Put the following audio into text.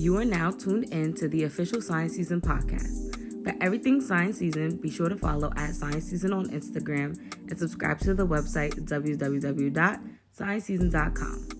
You are now tuned in to the official Signed Season podcast. For everything Signed Season, be sure to follow at Signed Season on Instagram and subscribe to the website www.scienceseason.com.